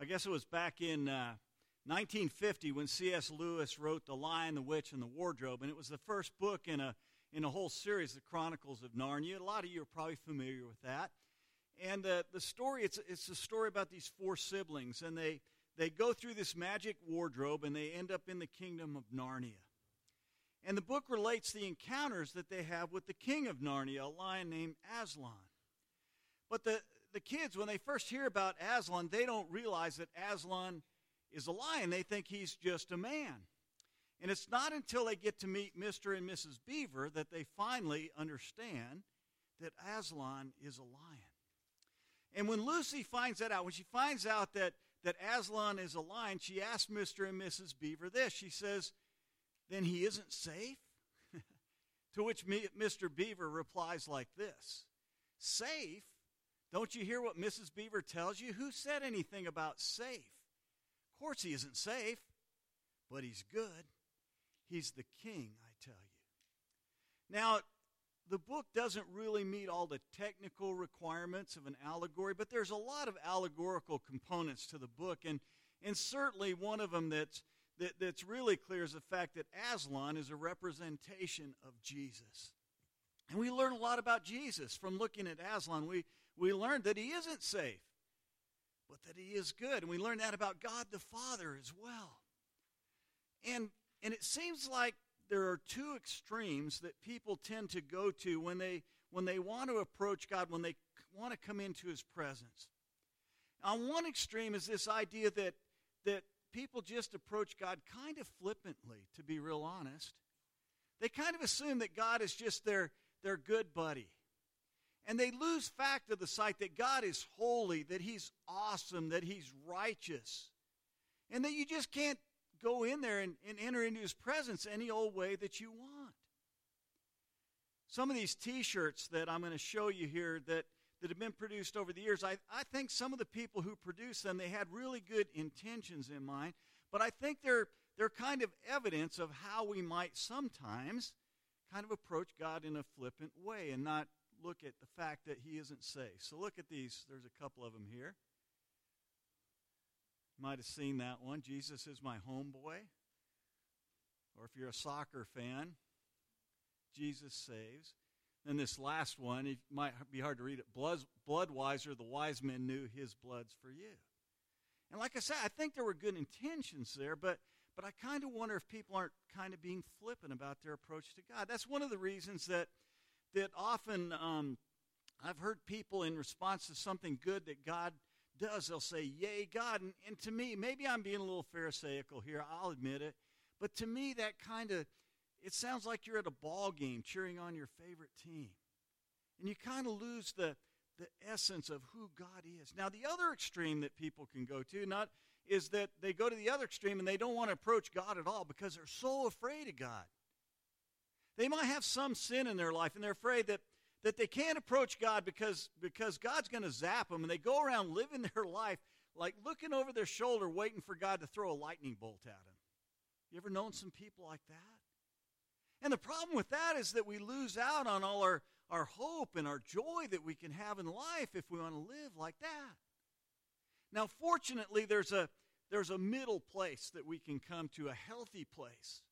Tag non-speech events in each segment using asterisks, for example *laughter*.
I guess it was back in uh, 1950 when C.S. Lewis wrote The Lion, the Witch, and the Wardrobe, and it was the first book in a in a whole series, The Chronicles of Narnia. A lot of you are probably familiar with that. And uh, the story, it's, it's a story about these four siblings, and they, they go through this magic wardrobe and they end up in the kingdom of Narnia. And the book relates the encounters that they have with the king of Narnia, a lion named Aslan. But the, the kids, when they first hear about Aslan, they don't realize that Aslan is a lion. They think he's just a man. And it's not until they get to meet Mr. and Mrs. Beaver that they finally understand that Aslan is a lion. And when Lucy finds that out, when she finds out that, that Aslan is a lion, she asks Mr. and Mrs. Beaver this. She says, Then he isn't safe? *laughs* to which Mr. Beaver replies like this Safe? Don't you hear what Mrs. Beaver tells you? Who said anything about safe? Of course, he isn't safe, but he's good. He's the king, I tell you. Now, the book doesn't really meet all the technical requirements of an allegory, but there's a lot of allegorical components to the book, and, and certainly one of them that's, that, that's really clear is the fact that Aslan is a representation of Jesus. And we learn a lot about Jesus from looking at Aslan. We, we learned that he isn't safe, but that he is good. And we learn that about God the Father as well. And, and it seems like there are two extremes that people tend to go to when they when they want to approach God, when they want to come into his presence. On one extreme is this idea that that people just approach God kind of flippantly, to be real honest. They kind of assume that God is just their, their good buddy. And they lose fact of the sight that God is holy, that He's awesome, that He's righteous, and that you just can't go in there and, and enter into his presence any old way that you want. Some of these t shirts that I'm going to show you here that, that have been produced over the years, I, I think some of the people who produced them, they had really good intentions in mind, but I think they're, they're kind of evidence of how we might sometimes kind of approach God in a flippant way and not look at the fact that he isn't safe. So look at these. There's a couple of them here might have seen that one. Jesus is my homeboy. Or if you're a soccer fan, Jesus saves. And this last one, it might be hard to read it. Blood, Bloodwiser, the wise men knew his blood's for you. And like I said, I think there were good intentions there, but but I kind of wonder if people aren't kind of being flippant about their approach to God. That's one of the reasons that that often um, I've heard people in response to something good that God does, they'll say, Yay, God. And, and to me, maybe I'm being a little Pharisaical here, I'll admit it. But to me, that kind of, it sounds like you're at a ball game cheering on your favorite team. And you kind of lose the, the essence of who God is. Now, the other extreme that people can go to, not is that they go to the other extreme and they don't want to approach God at all because they're so afraid of God. They might have some sin in their life and they're afraid that that they can't approach God because, because God's going to zap them, and they go around *laughs* living their life like looking over their shoulder, waiting for God to throw a lightning bolt at them. You ever known some people like that? And the problem with that is that we lose out on all our, our hope and our joy that we can have in life if we want to live like that. Now, fortunately, there's a, there's a middle place that we can come to, a healthy place.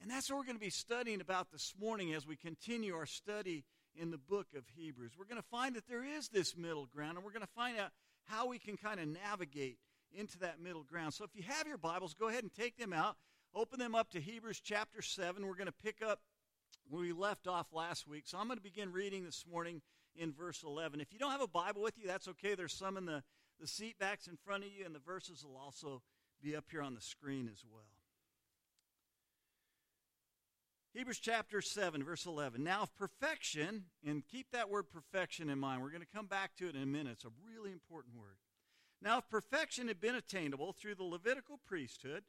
And that's what we're going to be studying about this morning as we continue our study in the book of Hebrews. We're going to find that there is this middle ground, and we're going to find out how we can kind of navigate into that middle ground. So if you have your Bibles, go ahead and take them out. Open them up to Hebrews chapter 7. We're going to pick up where we left off last week. So I'm going to begin reading this morning in verse 11. If you don't have a Bible with you, that's okay. There's some in the, the seat backs in front of you, and the verses will also be up here on the screen as well. Hebrews chapter 7, verse 11. Now, if perfection, and keep that word perfection in mind, we're going to come back to it in a minute. It's a really important word. Now, if perfection had been attainable through the Levitical priesthood,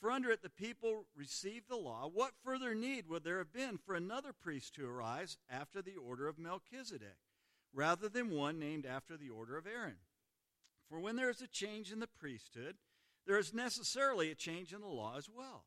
for under it the people received the law, what further need would there have been for another priest to arise after the order of Melchizedek, rather than one named after the order of Aaron? For when there is a change in the priesthood, there is necessarily a change in the law as well.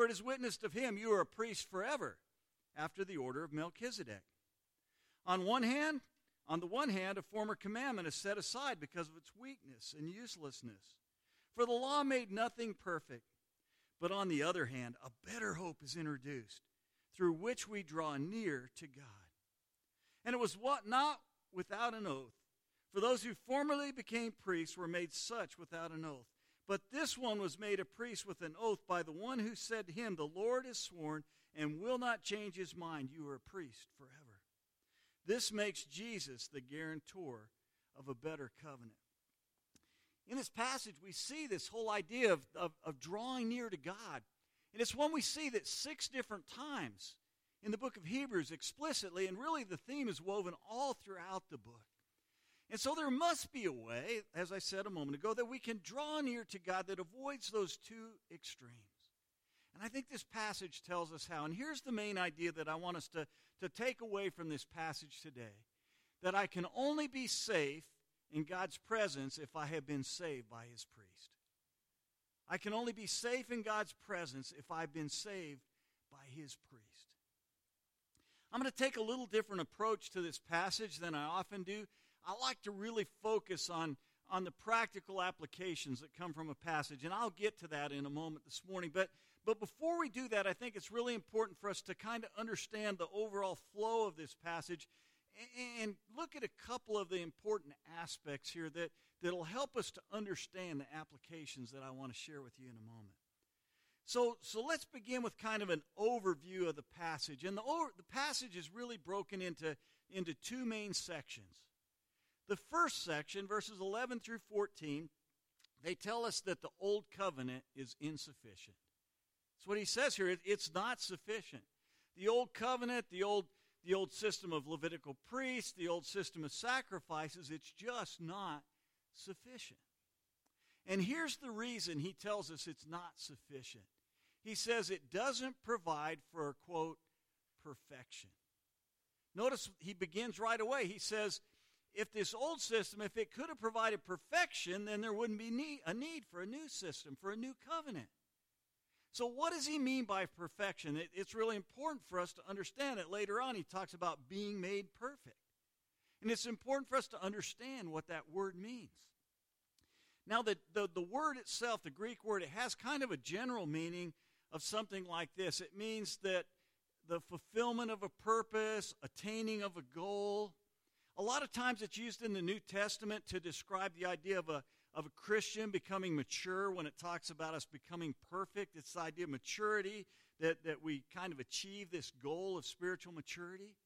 For it is witnessed of him, you are a priest forever, after the order of Melchizedek. On one hand, on the one hand, a former commandment is set aside because of its weakness and uselessness. For the law made nothing perfect. But on the other hand, a better hope is introduced, through which we draw near to God. And it was what not without an oath. For those who formerly became priests were made such without an oath. But this one was made a priest with an oath by the one who said to him, The Lord has sworn and will not change his mind. You are a priest forever. This makes Jesus the guarantor of a better covenant. In this passage, we see this whole idea of, of, of, drawing near to God. And it's one we see that six different times in the book of Hebrews explicitly, and really the theme is woven all throughout the book. And so there must be a way, as I said a moment ago, that we can draw near to God that avoids those two extremes. And I think this passage tells us how. And here's the main idea that I want us to, to take away from this passage today that I can only be safe in God's presence if I have been saved by his priest. I can only be safe in God's presence if I've been saved by his priest. I'm going to take a little different approach to this passage than I often do. I like to really focus on, on the practical applications that come from a passage, and I'll get to that in a moment this morning. But, but before we do that, I think it's really important for us to kind of understand the overall flow of this passage and look at a couple of the important aspects here that, that'll help us to understand the applications that I want to share with you in a moment. So, so let's begin with kind of an overview of the passage. And the, the passage is really broken into, into two main sections. The first section, verses 11 through 14, they tell us that the old covenant is insufficient. That's what he says here. It's not sufficient. The old covenant, the old the old system of Levitical priests, the old system of sacrifices, it's just not sufficient. And here's the reason he tells us it's not sufficient. He says it doesn't provide for, quote, perfection. Notice he begins right away. He says, if this old system, if it could have provided perfection, then there wouldn't be need, a need for a new system, for a new covenant. So, what does he mean by perfection? It, it's really important for us to understand it. Later on, he talks about being made perfect. And it's important for us to understand what that word means. Now, the, the, the word itself, the Greek word, it has kind of a general meaning of something like this it means that the fulfillment of a purpose, attaining of a goal. A lot of times it's used in the New Testament to describe the idea of a, of a Christian becoming mature, when it talks about us becoming perfect, it's the idea of maturity, that, that we kind of achieve this goal of spiritual maturity.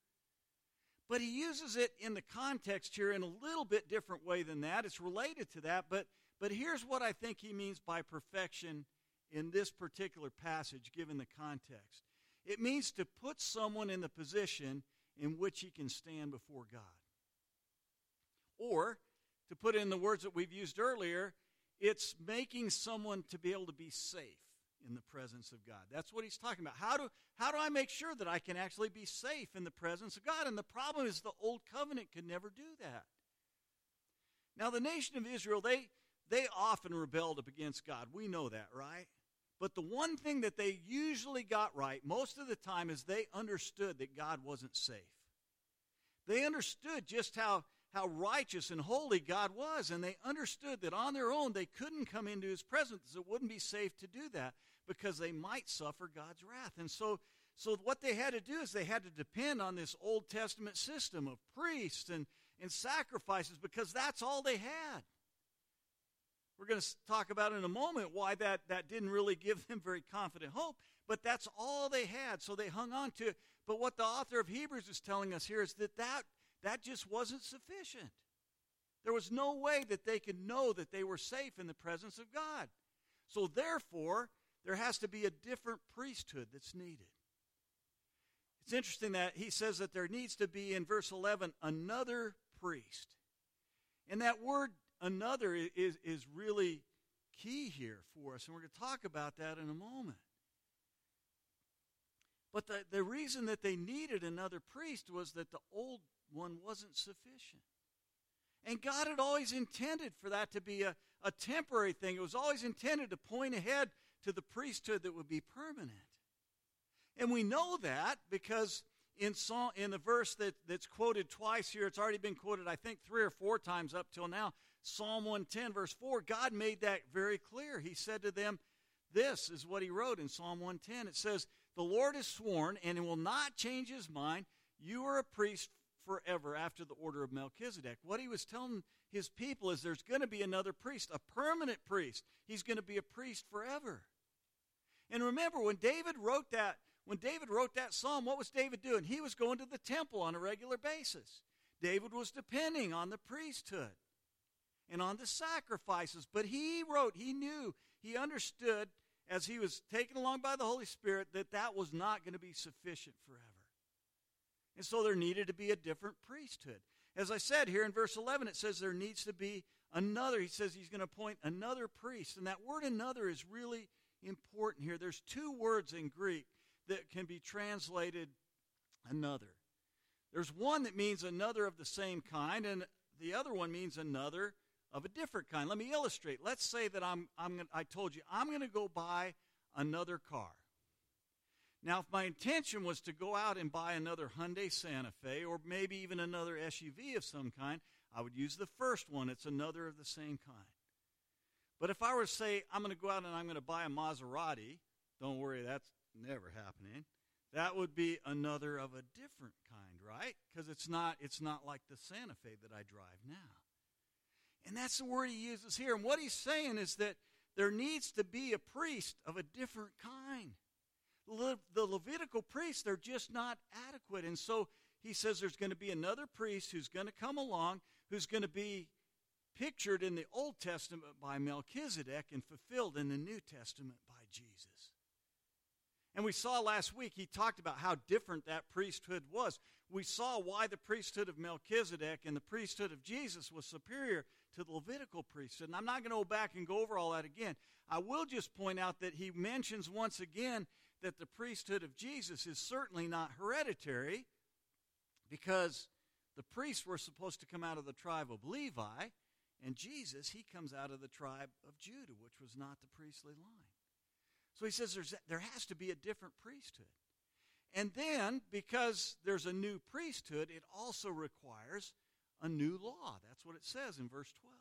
But he uses it in the context here in a little bit different way than that. It's related to that, but, but here's what I think he means by perfection in this particular passage, given the context. It means to put someone in the position in which he can stand before God. Or to put in the words that we've used earlier, it's making someone to be able to be safe in the presence of God. That's what he's talking about. How do, how do I make sure that I can actually be safe in the presence of God? And the problem is the old covenant could never do that. Now, the nation of Israel, they, they often rebelled up against God. We know that, right? But the one thing that they usually got right most of the time is they understood that God wasn't safe. They understood just how how righteous and holy God was, and they understood that on their own they couldn't come into his presence. It wouldn't be safe to do that because they might suffer God's wrath. And so, so what they had to do is they had to depend on this Old Testament system of priests and, and sacrifices because that's all they had. We're going to talk about in a moment why that, that didn't really give them very confident hope, but that's all they had, so they hung on to it. But what the author of Hebrews is telling us here is that that that just wasn't sufficient. There was no way that they could know that they were safe in the presence of God. So, therefore, there has to be a different priesthood that's needed. It's interesting that he says that there needs to be, in verse 11, another priest. And that word another is, is really key here for us, and we're going to talk about that in a moment. But the, the reason that they needed another priest was that the old one wasn't sufficient. And God had always intended for that to be a, a temporary thing. It was always intended to point ahead to the priesthood that would be permanent. And we know that because in, in the verse that, that's quoted twice here, it's already been quoted, I think, three or four times up till now. Psalm 110, verse 4, God made that very clear. He said to them, This is what he wrote in Psalm 110. It says, The Lord has sworn, and will not change his mind. You are a priest forever after the order of Melchizedek. What he was telling his people is there's going to be another priest, a permanent priest. He's going to be a priest forever. And remember, when David wrote that, when David wrote that psalm, what was David doing? He was going to the temple on a regular basis. David was depending on the priesthood and on the sacrifices. But he wrote, he knew, he understood as he was taken along by the Holy Spirit that that was not going to be sufficient forever. And so there needed to be a different priesthood. As I said here in verse 11, it says there needs to be another. He says he's going to appoint another priest. And that word another is really important here. There's two words in Greek that can be translated another. There's one that means another of the same kind, and the other one means another of a different kind. Let me illustrate. Let's say that I'm, I'm I told you I'm going to go buy another car. Now, if my intention was to go out and buy another Hyundai Santa Fe or maybe even another SUV of some kind, I would use the first one. It's another of the same kind. But if I were to say, I'm going to go out and I'm going to buy a Maserati, don't worry, that's never happening. That would be another of a different kind, right? Because it's not, it's not like the Santa Fe that I drive now. And that's the word he uses here. And what he's saying is that there needs to be a priest of a different kind. Le- the Levitical priests, they're just not adequate. And so he says there's going to be another priest who's going to come along who's going to be pictured in the Old Testament by Melchizedek and fulfilled in the New Testament by Jesus. And we saw last week, he talked about how different that priesthood was. We saw why the priesthood of Melchizedek and the priesthood of Jesus was superior to the Levitical priesthood. And I'm not going to go back and go over all that again. I will just point out that he mentions once again that the priesthood of Jesus is certainly not hereditary because the priests were supposed to come out of the tribe of Levi, and Jesus, he comes out of the tribe of Judah, which was not the priestly line. So he says there has to be a different priesthood. And then, because there's a new priesthood, it also requires a new law. That's what it says in verse 12.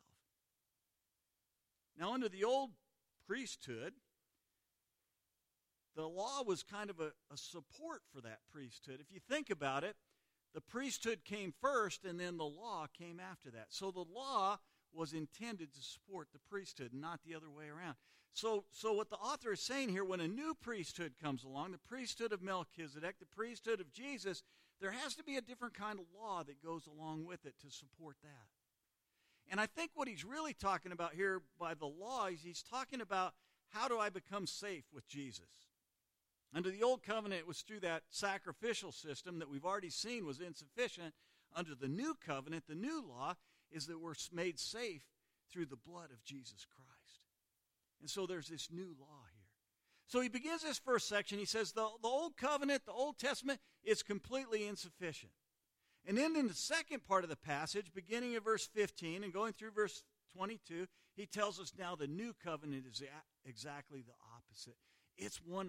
Now, under the old priesthood, the law was kind of a, a, support for that priesthood. If you think about it, the priesthood came first and then the law came after that. So the law was intended to support the priesthood, not the other way around. So, so what the author is saying here, when a new priesthood comes along, the priesthood of Melchizedek, the priesthood of Jesus, there has to be a different kind of law that goes along with it to support that. And I think what he's really talking about here by the law is he's talking about how do I become safe with Jesus? Under the old covenant, it was through that sacrificial system that we've already seen was insufficient. Under the new covenant, the new law is that we're made safe through the blood of Jesus Christ. And so there's this new law here. So he begins this first section. He says the, the Old Covenant, the Old Testament, is completely insufficient. And then in the second part of the passage, beginning at verse 15 and going through verse 22, he tells us now the new covenant is exactly the opposite. It's 100%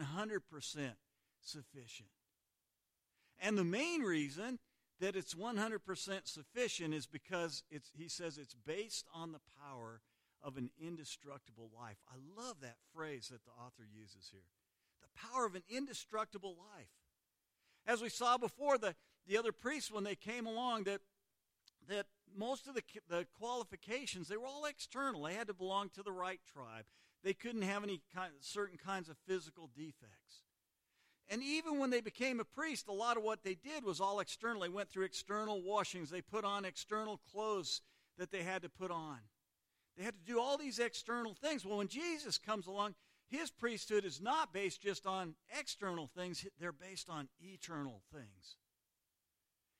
sufficient. And the main reason that it's 100% sufficient is because it's, he says it's based on the power of an indestructible life. I love that phrase that the author uses here. The power of an indestructible life. As we saw before, the, the other priests, when they came along, that, that most of the, the qualifications, they were all external. They had to belong to the right tribe. They couldn't have any kind, certain kinds of physical defects. And even when they became a priest, a lot of what they did was all external. They went through external washings. They put on external clothes that they had to put on. They had to do all these external things. Well, when Jesus comes along, his priesthood is not based just on external things, they're based on eternal things.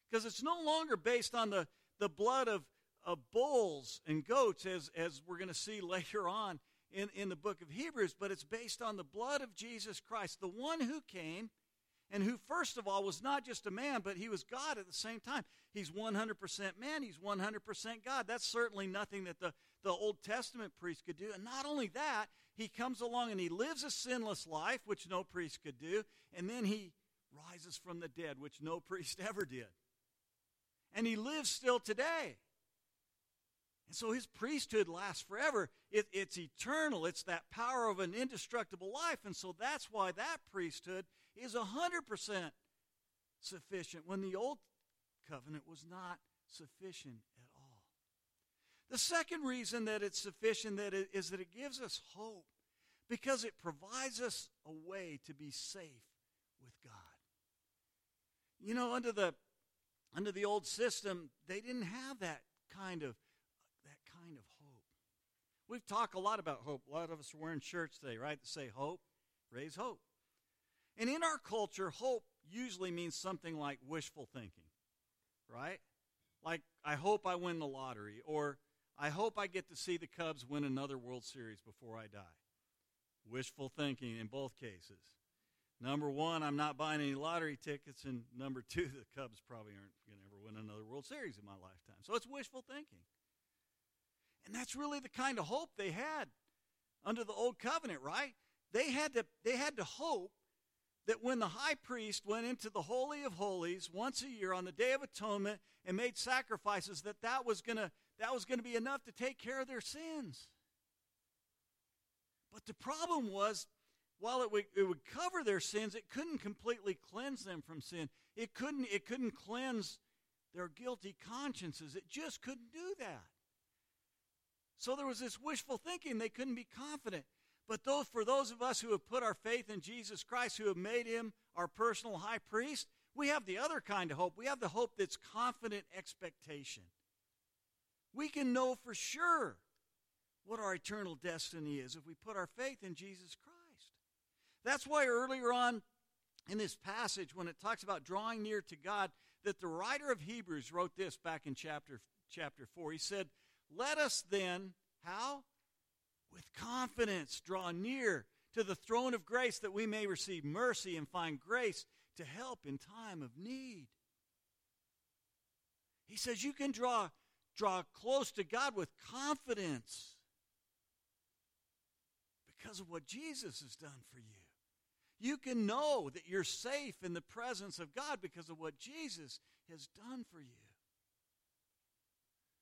Because it's no longer based on the, the blood of, of bulls and goats, as, as we're going to see *laughs* later on in, in the book of Hebrews, but it's based on the blood of Jesus Christ, the one who came and who, first of all, was not just a man, but he was God at the same time. He's 100% man, he's 100% God. That's certainly nothing that the, the Old Testament priest could do. And not only that, he comes along and he lives a sinless life, which no priest could do, and then he rises from the dead, which no *laughs* priest ever did. And he lives still today. And so his priesthood lasts forever. It, it's eternal. It's that power of an indestructible life. And so that's why that priesthood is 100% sufficient when the old covenant was not sufficient at all. The second reason that it's sufficient that it, is that it gives us hope because it provides us a way to be safe with God. You know, under the under the old system, they didn't have that kind of that kind of hope. We've talked a lot about hope. A lot of us are wearing shirts today, right? That say hope, raise hope. And in our culture, hope usually means something like wishful thinking, right? Like, I hope I win the lottery, or I hope I get to see the Cubs win another World Series before I die. Wishful thinking in both cases. Number one, I'm not buying any lottery tickets, and number two, *laughs* the Cubs probably aren't going to ever win another World Series in my lifetime. So it's wishful thinking. And that's really the kind of hope they had under the old covenant, right? They had to, they had to hope that when the high priest went into the holy of holies once a year on the day of atonement and made sacrifices that that was going to that was going to be enough to take care of their sins. But the problem was while it would, it would cover their sins it couldn't completely cleanse them from sin. It couldn't it couldn't cleanse their guilty consciences. It just couldn't do that so there was this wishful thinking they couldn't be confident but those, for those of us who have put our faith in Jesus Christ, who have made him our personal high priest, we have the other kind of hope. We have the hope that's confident expectation. We can know for sure what our eternal destiny is if we put our faith in Jesus Christ. That's why earlier on in this passage, when it talks about drawing near to God, that the writer of Hebrews wrote this back in chapter, chapter 4. He said, Let us then, how? with confidence draw near to the throne of grace that we may receive mercy and find grace to help in time of need. He says you can draw, draw close to God with confidence because of what Jesus has done for you. You can know that you're safe in the presence of God because of what Jesus has done for you.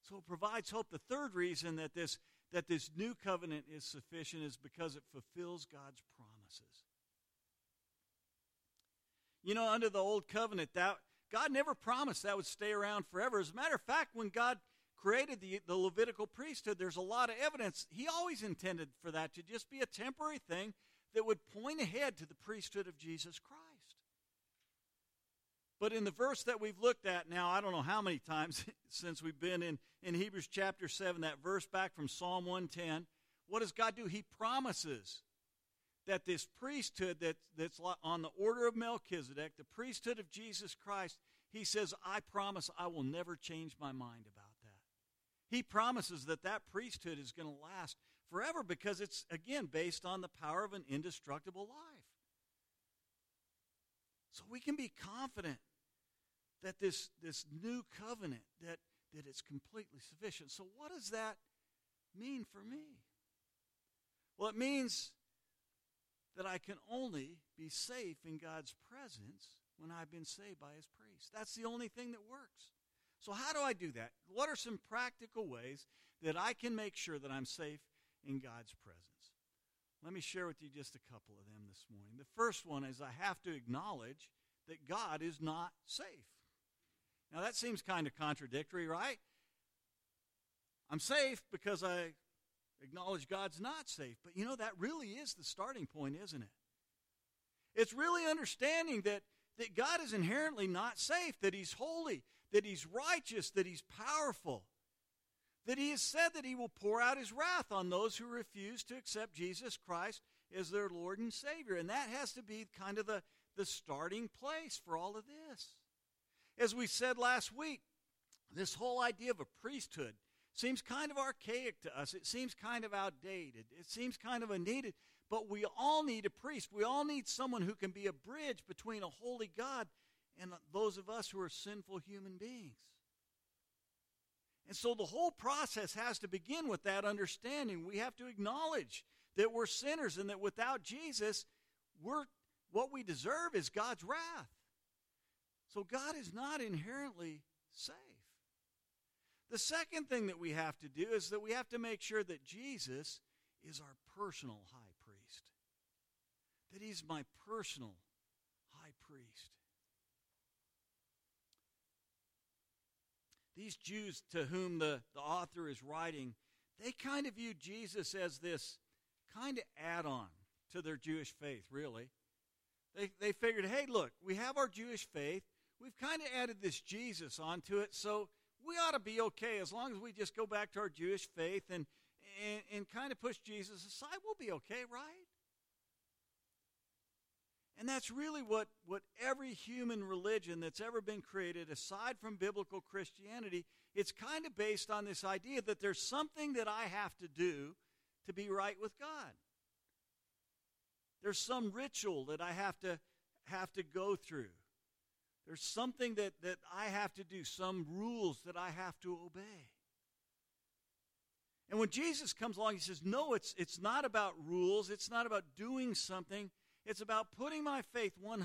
So it provides hope. The third reason that this that this new covenant is sufficient is because it fulfills God's promises. You know, under the old covenant, that God never promised that would stay around forever. As a matter of fact, when God created the, the Levitical priesthood, there's a lot of evidence. He always intended for that to just be a temporary thing that would point ahead to the priesthood of Jesus Christ. But in the verse that we've looked at now, I don't know how many times *laughs* since we've been in, in Hebrews chapter 7, that verse back from Psalm 110, what does God do? He promises that this priesthood that, that's on the order of Melchizedek, the priesthood of Jesus Christ, he says, I promise I will never change my mind about that. He promises that that priesthood is going to last forever because it's, again, based on the power of an indestructible life. So we can be confident that this, this new covenant, that, that it's completely sufficient. So what does that mean for me? Well, it means that I can only be safe in God's presence when I've been saved by his priest. That's the only thing that works. So, how do I do that? What are some practical ways that I can make sure that I'm safe in God's presence? Let me share with you just a couple of them this morning. The first one is I have to acknowledge that God is not safe. Now, that seems kind of contradictory, right? I'm safe because I acknowledge God's not safe. But you know, that really is the starting point, isn't it? It's really understanding that, that God is inherently not safe, that He's holy, that He's righteous, that He's powerful, that He has said that He will pour out His wrath on those who refuse to accept Jesus Christ as their Lord and Savior. And that has to be kind of the, the starting place for all of this. As we said last week, This whole idea of a priesthood seems kind of archaic to us. It seems kind of outdated. It seems kind of unneeded. But we all need a priest. We all need someone who can be a bridge between a holy God and those of us who are sinful human beings. And so the whole process has to begin with that understanding. We have to acknowledge that we're sinners and that without Jesus, we're what we deserve is God's wrath. So God is not inherently safe. The second thing that we have to do is that we have to make sure that Jesus is our personal high priest. That he's my personal high priest. These Jews to whom the, the author is writing, they kind of view Jesus as this kind of add on to their Jewish faith, really. They, they figured, hey, look, we have our Jewish faith. We've kind of added this Jesus onto it, so we ought to be okay as long as we just go back to our Jewish faith and, and, and kind of push Jesus aside. We'll be okay, right? And that's really what, what every human religion that's ever been created, aside from biblical Christianity, it's kind of based on this idea that there's something that I have to do to be right with God. There's some ritual that I have to have to go through. There's something that, that I have to do, some rules that I have to obey. And when Jesus comes along, he says, No, it's, it's not about rules. It's not about doing something. It's about putting my faith 100%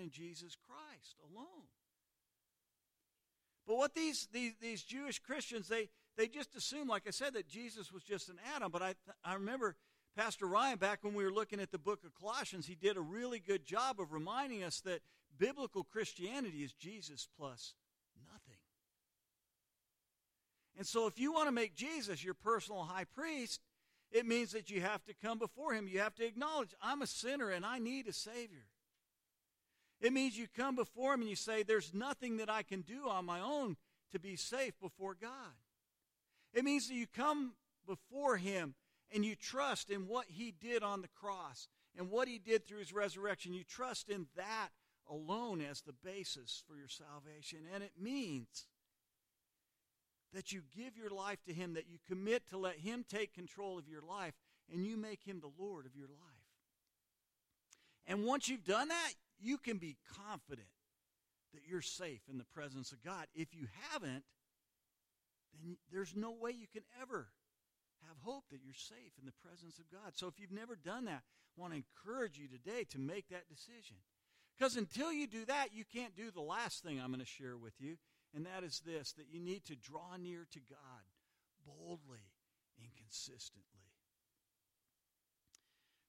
in Jesus Christ alone. But what these, these, these Jewish Christians, they, they just assume, like I said, that Jesus was just an add on. But I, I remember Pastor Ryan, back when we were looking at the book of Colossians, he did a really good job of reminding us that biblical Christianity is Jesus plus nothing. And so, if you want to make Jesus your personal high priest, it means that you have to come before him. You have to acknowledge, I'm a sinner and I need a Savior. It means you come before him and you say, There's nothing that I can do on my own to be safe before God. It means that you come before him and you trust in what he did on the cross and what he did through his resurrection. You trust in that alone as the basis for your salvation. And it means that you give your life to him, that you commit to let him take control of your life, and you make him the Lord of your life. And once you've done that, you can be confident that you're safe in the presence of God. If you haven't, then there's no way you can ever have hope that you're safe in the presence of God. So if you've never done that, I want to encourage you today to make that decision. Because until you do that, you can't do the last thing I'm going to share with you, and that is this that you need to draw near to God boldly and consistently.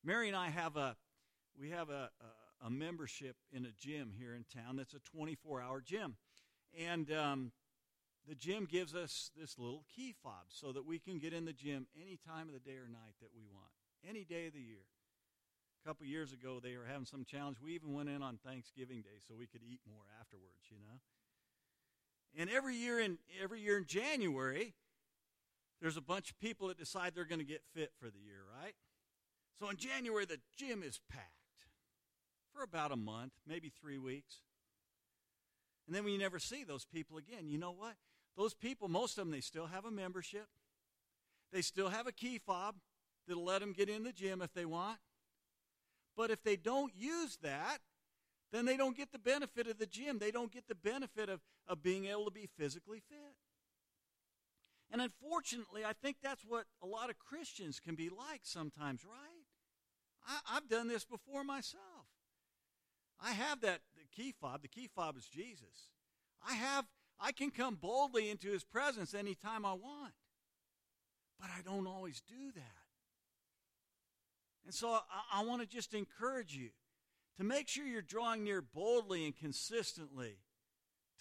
Mary and I have a we have a, a, a membership in a gym here in town that's a 24 hour gym. And um, the gym gives us this little key fob so that we can get in the gym any time of the day or night that we want, any day of the year. A couple years ago, they were having some challenge. We even went in on Thanksgiving Day so we could eat more afterwards, you know. And every year in every year in January, there's a bunch of people that decide they're going to get fit for the year, right? So in January, the gym is packed for about a month, maybe three weeks. And then we never see those people again. You know what? Those people, most of them, they still have a membership. They still have a key fob that'll let them get in the gym if they want. But if they don't use that, then they don't get the benefit of the gym. They don't get the benefit of, of being able to be physically fit. And unfortunately, I think that's what a lot of Christians can be like sometimes, right? I, have done this before myself. I have that key fob. The key fob is Jesus. I have I can come boldly into his presence anytime I want. But I don't always do that. And so I, I want to just encourage you to make sure you're drawing near boldly and consistently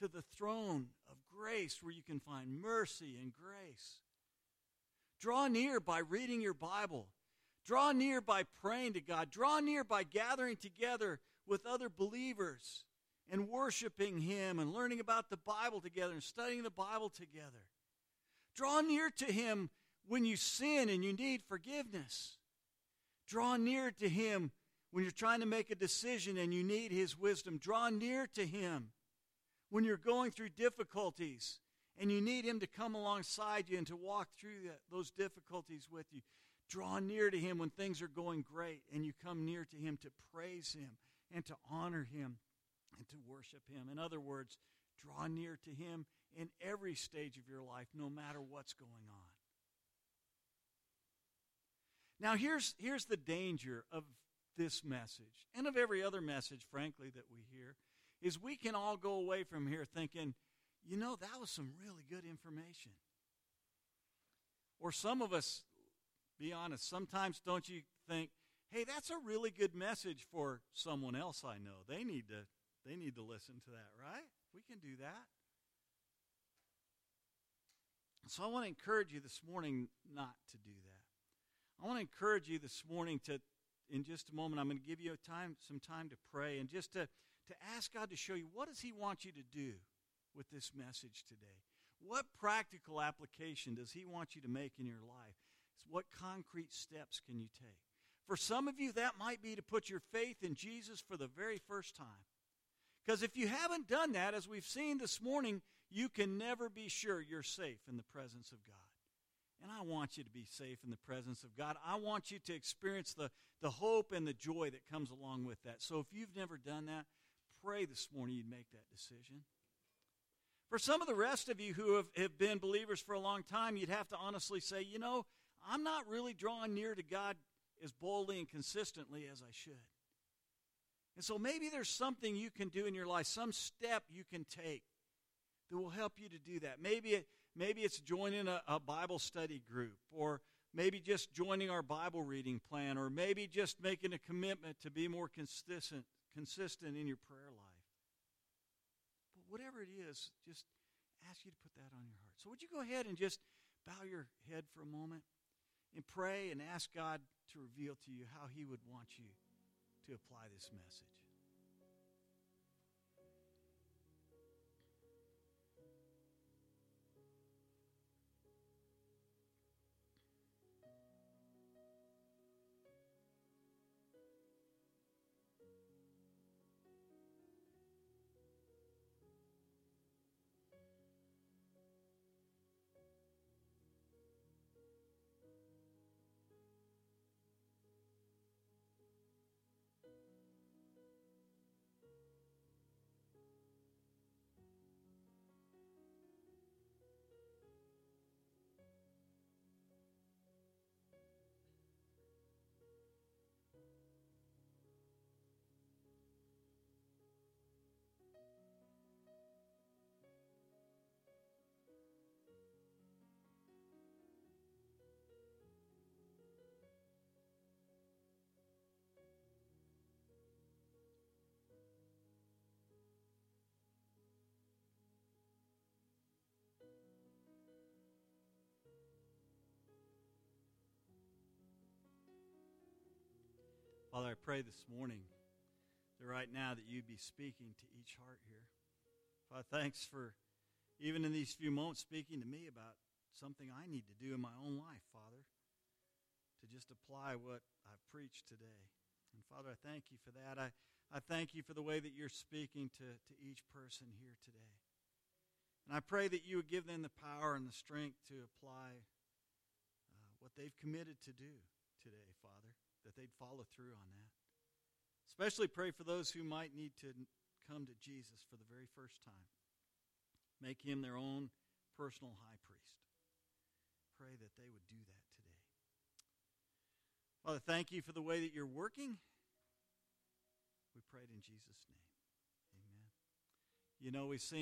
to the throne of grace where you can find mercy and grace. Draw near by reading your Bible. Draw near by praying to God. Draw near by gathering together with other believers and worshiping Him and learning about the Bible together and studying the Bible together. Draw near to Him when you sin and you need forgiveness. Draw near to Him when you're trying to make a decision and you need His wisdom. Draw near to Him when you're going through difficulties and you need Him to come alongside you and to walk through that, those difficulties with you. Draw near to Him when things are going great, and you come near to Him to praise Him and to honor Him and to worship Him. In other words, draw near to Him in every stage of your life, no matter what's going on. Now, here's, here's the danger of this message and of every other message, frankly, that we hear, is we can all go away from here thinking, you know, that was some really good information. Or some of us, be honest, sometimes don't you think, hey, that's a really good message for someone else I know. They need to they need to listen to that, right? We can do that. So I want to encourage you this morning not to do that. I want to encourage you this morning to in just a moment I'm going to give you time some time to pray and just to to ask God to show you what does he want you to do with this message today? What practical application does He want you to make in your life? What concrete steps can you take? For some of you, that might be to put your faith in Jesus for the very first time. Because if you haven't done that, as we've seen this morning, you can never be sure you're safe in the presence of God. And I want you to be safe in the presence of God. I want you to experience the, the hope and the joy that comes along with that. So if you've never done that, pray this morning you'd make that decision. For some of the rest of you who have, have been believers for a long time, you'd have to honestly say, you know, I'm not really drawing near to God as boldly and consistently as I should. And so maybe there's something you can do in your life, some step you can take that will help you to do that. Maybe it, maybe it's joining a, a Bible study group, or maybe just joining our Bible reading plan, or maybe just making a commitment to be more consistent, consistent in your prayer life But whatever it is, just ask you to put that on your heart. So, would you go ahead and just bow your head for a moment and pray and ask God to reveal to you how He would want you to apply this message? Father, I pray this morning that right now that you'd be speaking to each heart here. Father, thanks for even in these few moments speaking to me about something I need to do in my own life, Father, to just apply what I've preached today. And Father, I thank you for that. I, I thank you for the way that you're speaking to, to each person here today. And I pray that you would give them the power and the strength to apply uh, what they've committed to do today, Father that they'd follow through on that. Especially pray for those who might need to come to Jesus for the very first time. Make him their own personal high priest. Pray that they would do that today. Father, thank you for the way that you're working. We prayed in Jesus' name. Amen. You know, we sing.